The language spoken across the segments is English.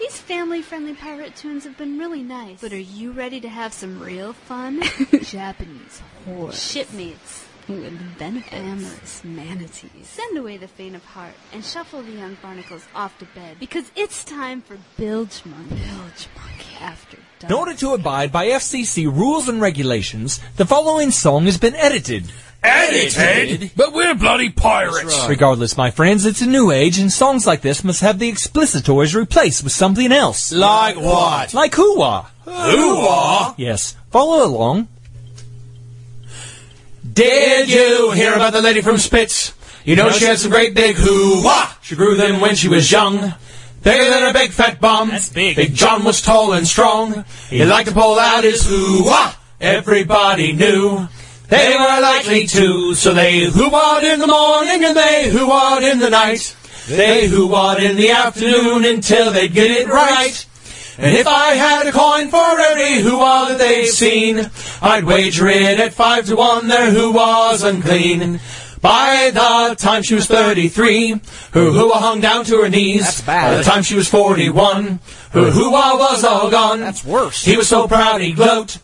These family-friendly pirate tunes have been really nice. But are you ready to have some real fun? Japanese horror. Shipmates. With benefits. Amorous manatees. Send away the faint of heart and shuffle the young barnacles off to bed because it's time for Bilgemunky. Bilge Monkey after dark. In order to abide by FCC rules and regulations, the following song has been edited. Edited? But we're bloody pirates. Regardless, my friends, it's a new age, and songs like this must have the explicitories replaced with something else. Like what? Like hoo-wah. Hoo-wah? Yes. Follow along. Did you hear about the lady from Spitz? You know she had some great big hoo-wah. She grew them when she was young. Bigger than a big fat bum. That's big. Big John was tall and strong. He liked to pull out his hoo-wah. Everybody knew. They were likely to, so they hoo-wah'd in the morning and they hoo-wah'd in the night. They hoo-wah'd in the afternoon until they'd get it right. And if I had a coin for every hoo-wah that they've seen, I'd wager it at five to one their hoo-wah's unclean. By the time she was 33, her hoo-wah hung down to her knees. That's bad. By the time she was 41, her hoo-wah was all gone. That's worse. He was so proud he gloat,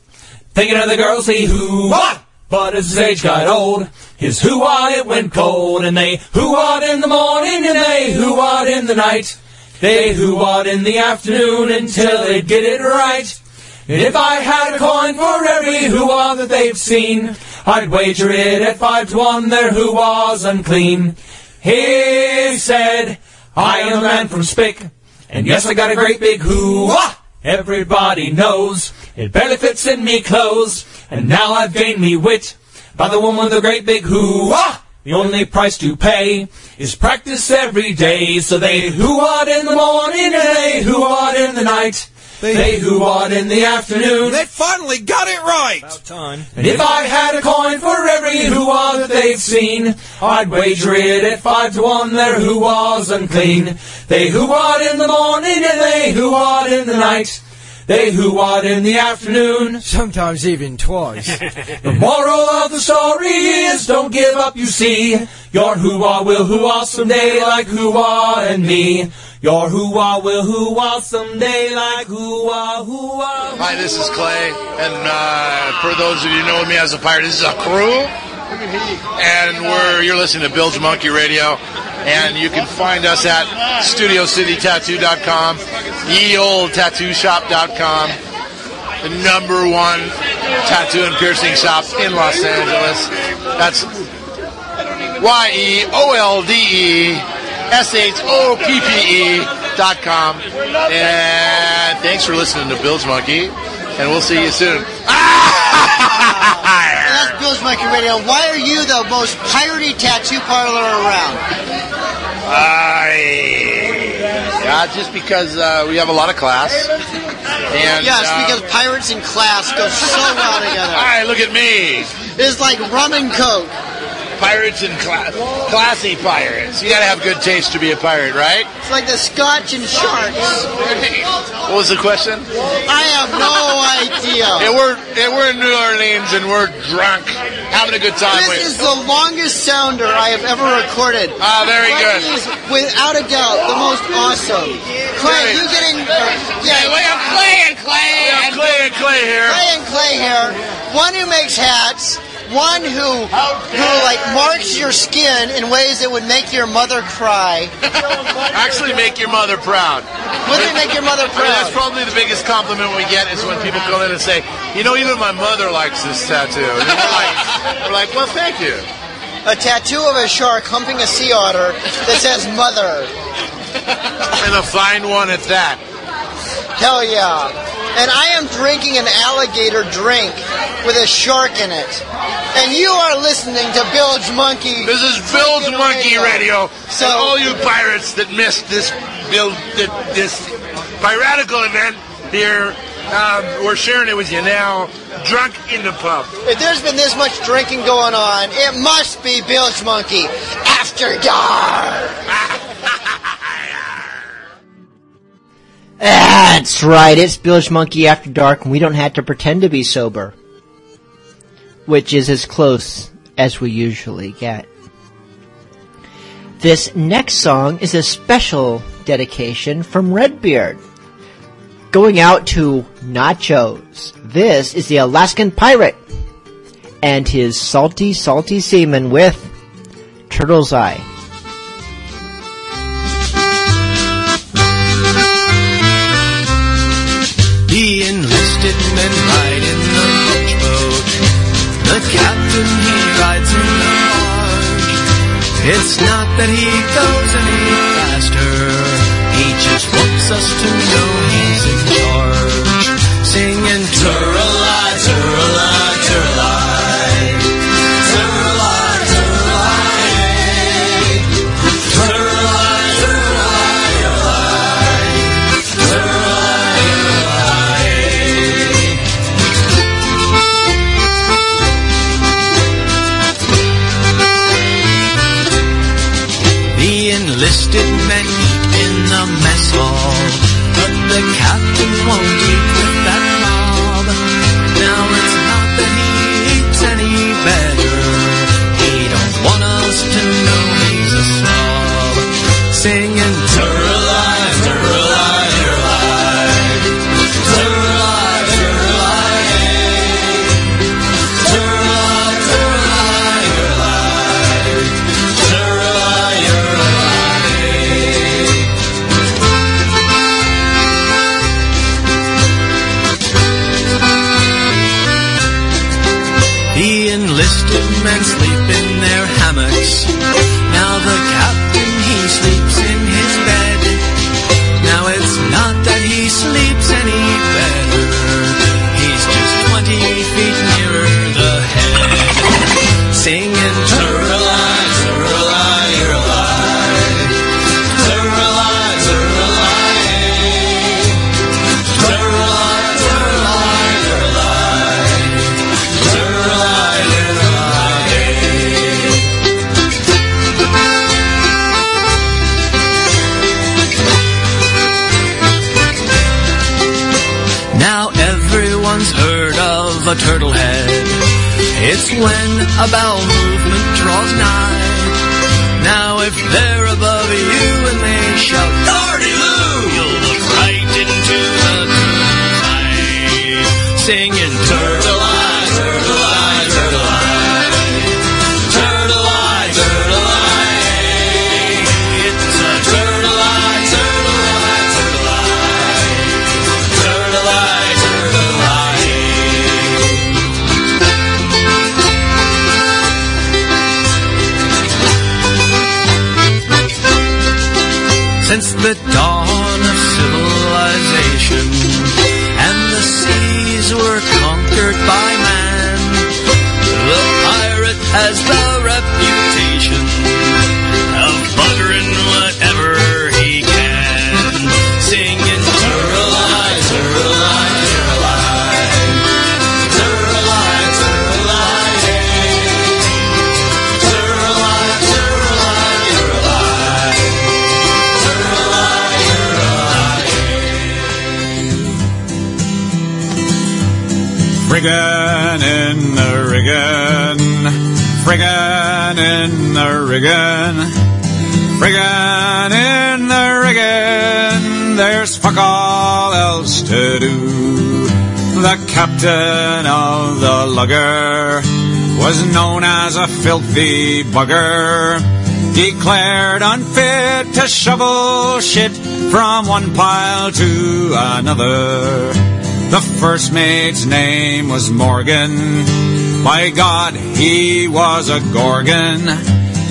thinking of the girls he hoo-wah. But as his age got old, his hoo-wah it went cold, and they hoo-wah'd in the morning and they hoo-wah'd in the night. They hoo-wah'd in the afternoon until they'd get it right. And if I had a coin for every hoo-wah that they've seen, I'd wager it at five to one their hoo-wah's unclean. He said, I am a man from Spick, and yes, I got a great big hoo-wah. Everybody knows it barely fits in me clothes, and now I've gained me wit by the woman with a great big hoo-wah. The only price to pay is practice every day. So they hoo-wah'd in the morning and they hoo-wah'd in the night. They hoo-wah'd in the afternoon. They finally got it right. time. And if I had a coin for every hoo-wah that they've seen, I'd wager it at five to one their hoo-wah's unclean. They hoo-wah'd in the morning and they hoo-wah'd in the night. They hoo-wah'd in the afternoon. Sometimes even twice. The moral of the story is don't give up, you see. Your hoo-wah will hoo-wah someday like hoo-wah and me. Your hoo-wah will hoo-wah someday like hoo-wah, hoo-wah. Hi, this is Clay, and uh, for those of you who know me as a pirate, this is a crew, and we're you're listening to Bilgemunky Radio, and you can find us at StudioCityTattoo.com, YeOldTattooShop.com, the number one tattoo and piercing shop in Los Angeles. That's Y E O L D E S H O P P E dot com. And thanks for listening to Bilgemunky, and we'll see you soon. That's Bilgemunky Radio. Why are you the most piratey tattoo parlor around? I, yeah, just because uh, we have a lot of class. And, yes, uh, because pirates and class go so well together. Hi, look at me. It's like rum and coke. Pirates and cla- classy pirates. You gotta have good taste to be a pirate, right? It's like the scotch and sharks. What was the question? I have no idea. Yeah, we're yeah, we're in New Orleans and we're drunk, having a good time. This is the longest sounder I have ever recorded. Ah, very Clay good. is, without a doubt, the most awesome. Clay, you getting? Yeah, we have Clay and Clay. We have Clay and Clay here. Clay and Clay here. One who makes hats. One who who like marks your skin in ways that would make your mother cry. Actually, make your mother proud. Would they make your mother I mean, that's probably the biggest compliment we get is when people come in and say, you know, even my mother likes this tattoo. And we're like, we're like, well, thank you. A tattoo of a shark humping a sea otter that says "mother." And a fine one at that. Hell yeah! And I am drinking an alligator drink with a shark in it. And you are listening to Bilgemunky. This is Bilgemunky Radio. So- and all you pirates that missed this build, this piratical event here, um, we're sharing it with you now. Drunk in the pub. If there's been this much drinking going on, it must be Bilgemunky After Dark. That's right, it's Bilgemunky After Dark, and we don't have to pretend to be sober. Which is as close as we usually get. This next song is a special dedication from Redbeard, going out to Nachos. This is the Alaskan Pirate and his salty, salty seaman with Turtle's Eye. It's not that he goes any faster. He just wants us to know he's enlisted men in the mess hall, but the captain won't eat with that a turtle head. It's when a bowel movement draws nigh. Now if they're above you and they shout, Lordy Lou, you'll look right into the eye. Singing the dawn of civilization and the seas were conquered by man, the pirate has Friggin' in the riggin', friggin' in the riggin', friggin' in the riggin', there's fuck all else to do. The captain of the lugger was known as a filthy bugger, declared unfit to shovel shit from one pile to another. The first mate's name was Morgan. By God, he was a gorgon.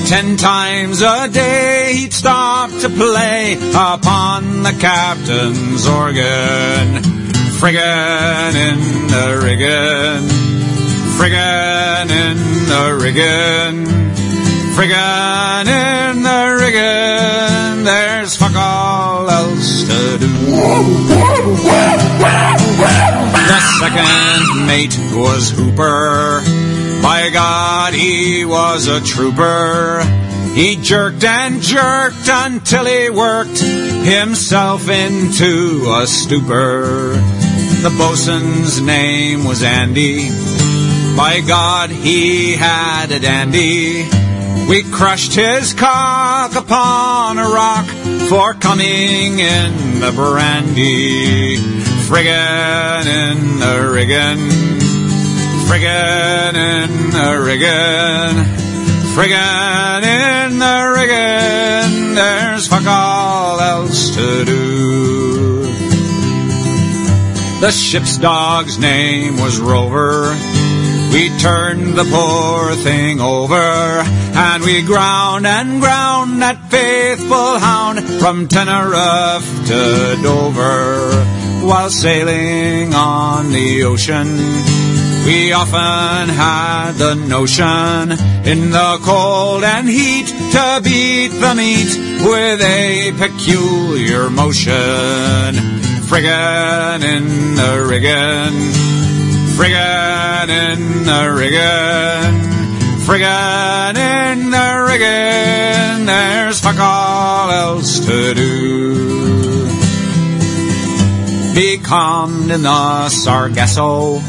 Ten times a day he'd stop to play upon the captain's organ. Friggin' in the riggin', friggin' in the riggin', friggin' in the riggin', there's fuck all do. The second mate was Hooper. By God, he was a trooper. He jerked and jerked until he worked himself into a stupor. The bosun's name was Andy. By God, he had a dandy. We crushed his cock upon a rock for coming in the brandy. friggin' in the riggin', friggin' in the riggin', friggin' in the riggin'. There's fuck all else to do. The ship's dog's name was Rover. We turned the poor thing over, and we ground and ground that faithful hound from Tenerife to Dover. While sailing on the ocean, we often had the notion in the cold and heat to beat the meat with a peculiar motion. Friggin' in the riggin'. Friggin' in the riggin', friggin' in the rigging, there's fuck all else to do. Becalmed in the Sargasso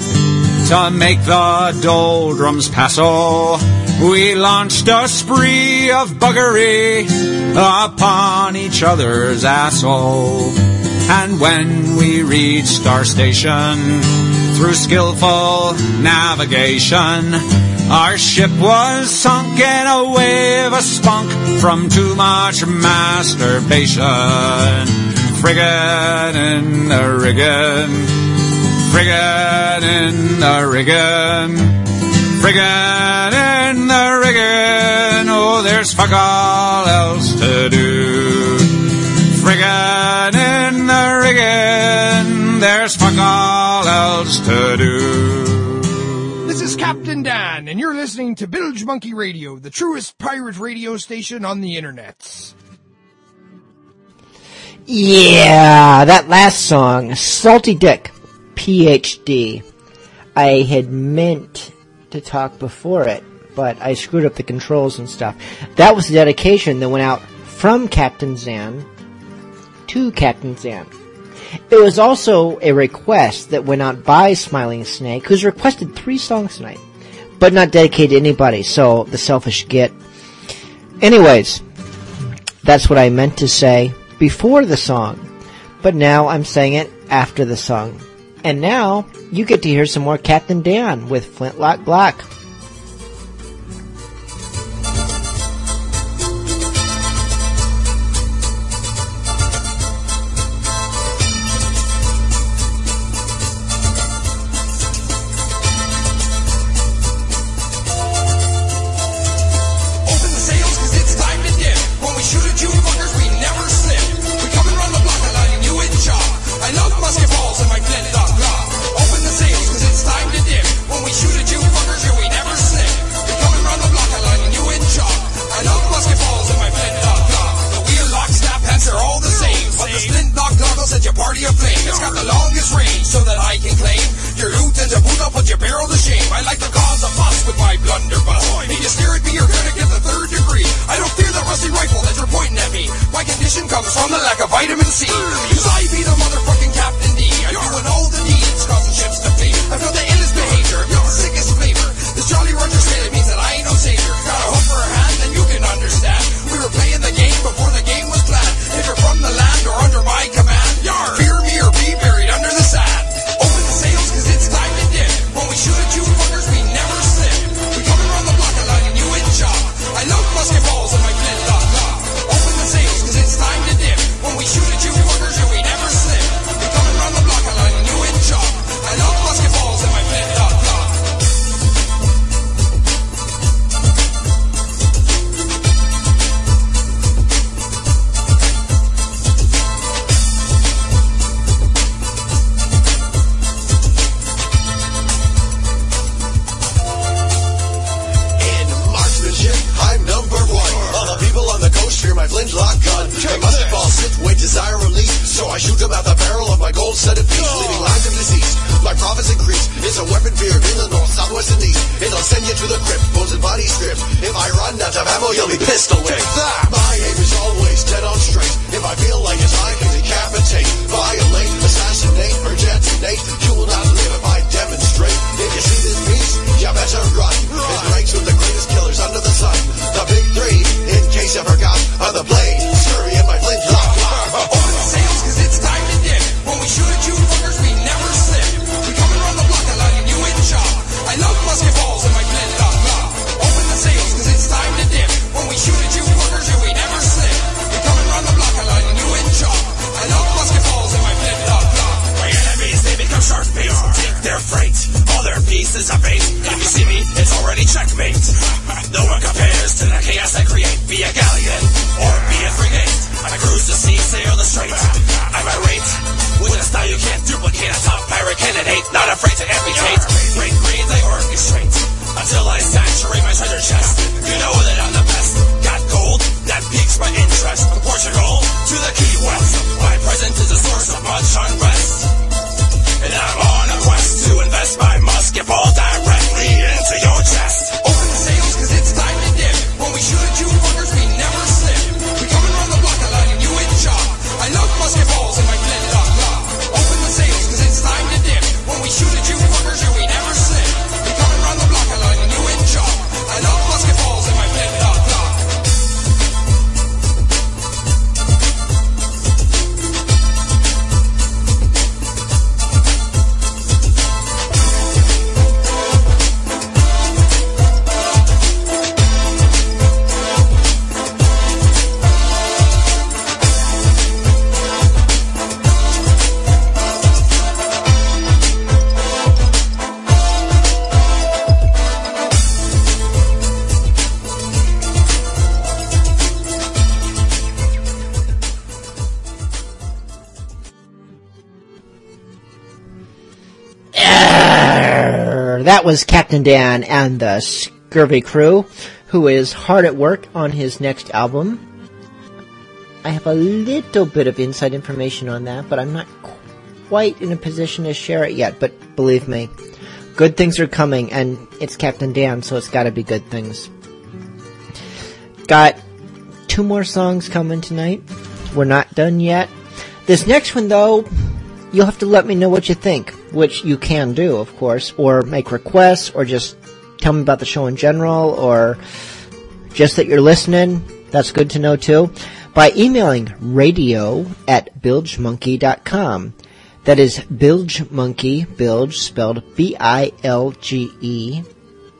to make the doldrums passo. We launched a spree of buggery upon each other's asshole. And when we reached our station, through skillful navigation, our ship was sunk in a wave of spunk from too much masturbation. Friggin' in the riggin', friggin' in the riggin', friggin' in the riggin'. Oh, there's fuck all else to do. Friggin' in the riggin', there's fuck all else to do. This is Captain Dan, and you're listening to Bilgemunky Radio, the truest pirate radio station on the internet. Yeah, that last song, Salty Dick, PhD. I had meant to talk before it, but I screwed up the controls and stuff. That was the dedication that went out from Captain Zan to Captain Zan. It was also a request that went out by Smiling Snake, who's requested three songs tonight, but not dedicated to anybody, so the selfish git. Anyways, that's what I meant to say before the song, but now I'm saying it after the song. And now you get to hear some more Captain Dan with Flintlock Black. My flintlock gun. My musket balls sit, wait, desire release. So I shoot them out the barrel of my gold-studded piece, leaving lines of disease. My profits increase. It's a weapon feared in the north, southwest, and east. It'll send you to the crypt, bones and body stripped. If I run out of ammo, you'll be pistol whipped. Take that! That was Captain Dan and the Scurvy Crew, who is hard at work on his next album. I have a little bit of inside information on that, but I'm not quite in a position to share it yet. But believe me, good things are coming, and it's Captain Dan, so it's gotta be good things. Got two more songs coming tonight. We're not done yet. This next one, though, you'll have to let me know what you think, which you can do, of course, or make requests, or just tell me about the show in general, or just that you're listening. That's good to know too. By emailing radio at bilgemunky.com. That is bilgemunky, Bilge spelled B-I-L-G-E.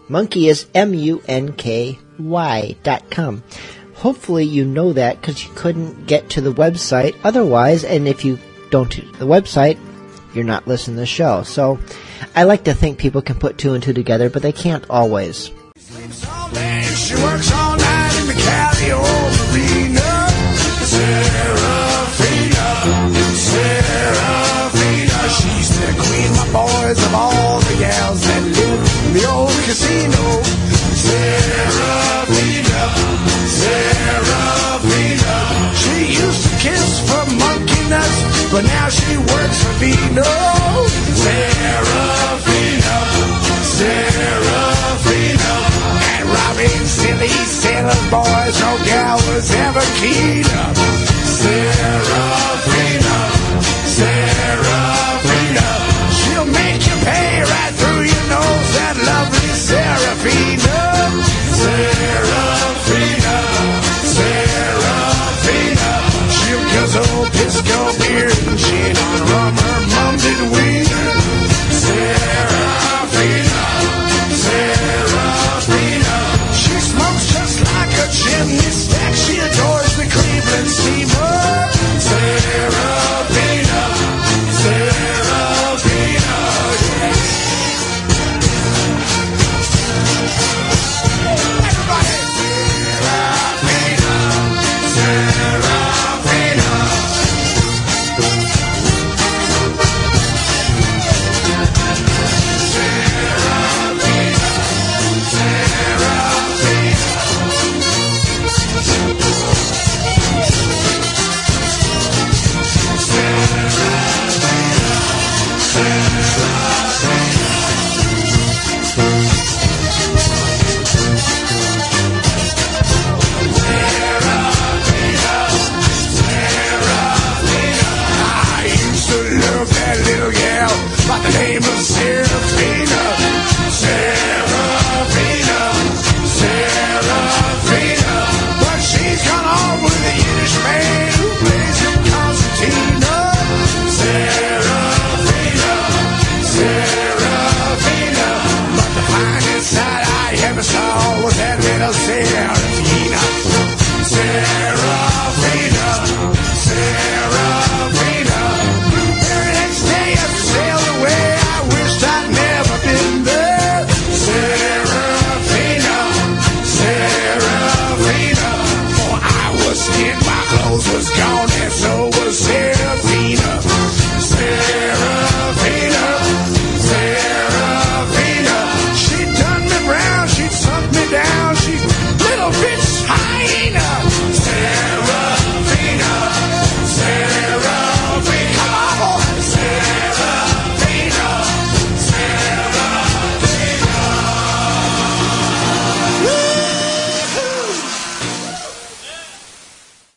Munky is M-U-N-K-Y dot com. Hopefully you know that because you couldn't get to the website otherwise, and if you don't to the website, you're not listening to the show. So I like to think people can put two and two together, but they can't always. She's the queen, my boys, of all the gals that live in the old casino. But now she works for Vino. Serafina, Serafina. And robbing silly sailor boys, no gal was ever keener. Serafina,